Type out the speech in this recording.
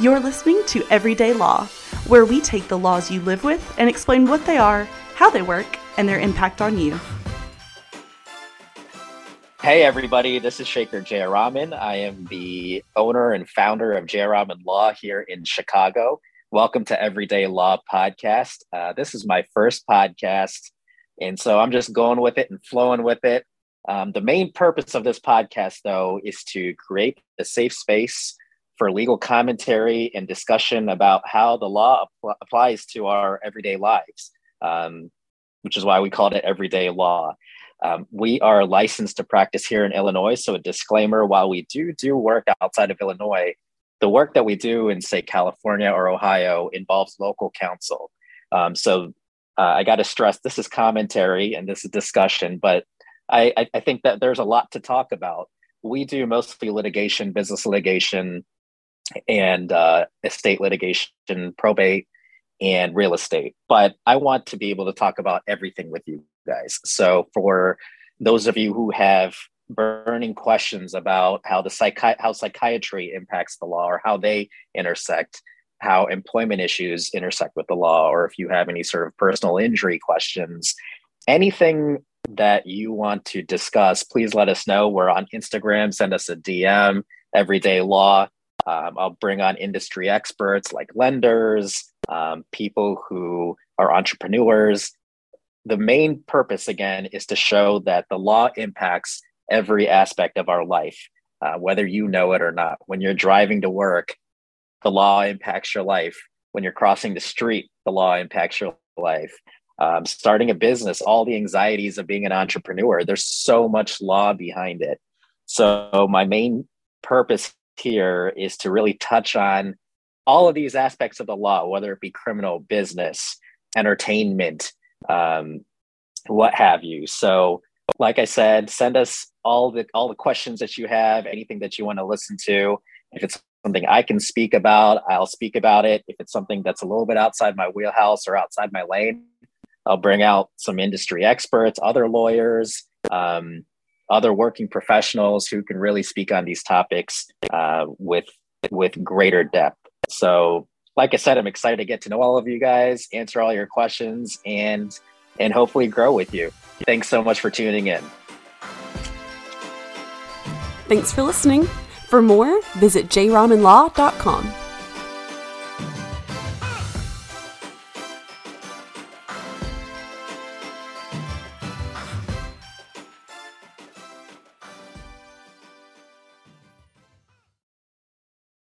You're listening to Everyday Law, where we take the laws you live with and explain what they are, how they work, and their impact on you. Hey, everybody, this is Shaker Jayaraman. I am the owner and founder of Jayaraman Law here in Chicago. Welcome to Everyday Law Podcast. Uh, this is my first podcast, and so I'm just going with it and flowing with it. Um, the main purpose of this podcast, though, is to create a safe space for legal commentary and discussion about how the law apl- applies to our everyday lives, um, which is why we called it Everyday Law. Um, we are licensed to practice here in Illinois. So, a disclaimer while we do do work outside of Illinois, the work that we do in, say, California or Ohio involves local counsel. Um, so, uh, I got to stress this is commentary and this is discussion, but I, I think that there's a lot to talk about. We do mostly litigation, business litigation, and uh, estate litigation, probate, and real estate. But I want to be able to talk about everything with you guys. So for those of you who have burning questions about how the psychi- how psychiatry impacts the law or how they intersect, how employment issues intersect with the law, or if you have any sort of personal injury questions, anything that you want to discuss, please let us know. We're on Instagram. Send us a DM. Everyday Law um, I'll bring on industry experts like lenders, um, people who are entrepreneurs. The main purpose, again, is to show that the law impacts every aspect of our life, uh, whether you know it or not. When you're driving to work, the law impacts your life. When you're crossing the street, the law impacts your life. Um, starting a business, all the anxieties of being an entrepreneur, there's so much law behind it. So, my main purpose here is to really touch on all of these aspects of the law, whether it be criminal, business, entertainment, um, what have you. So, like I said, send us all the all the questions that you have, anything that you want to listen to. If it's something I can speak about, I'll speak about it. If it's something that's a little bit outside my wheelhouse or outside my lane, I'll bring out some industry experts, other lawyers, um, other working professionals who can really speak on these topics uh, with with greater depth. So, like I said, I'm excited to get to know all of you guys, answer all your questions, and and hopefully grow with you. Thanks so much for tuning in. Thanks for listening. For more, visit jayaramanlaw.com.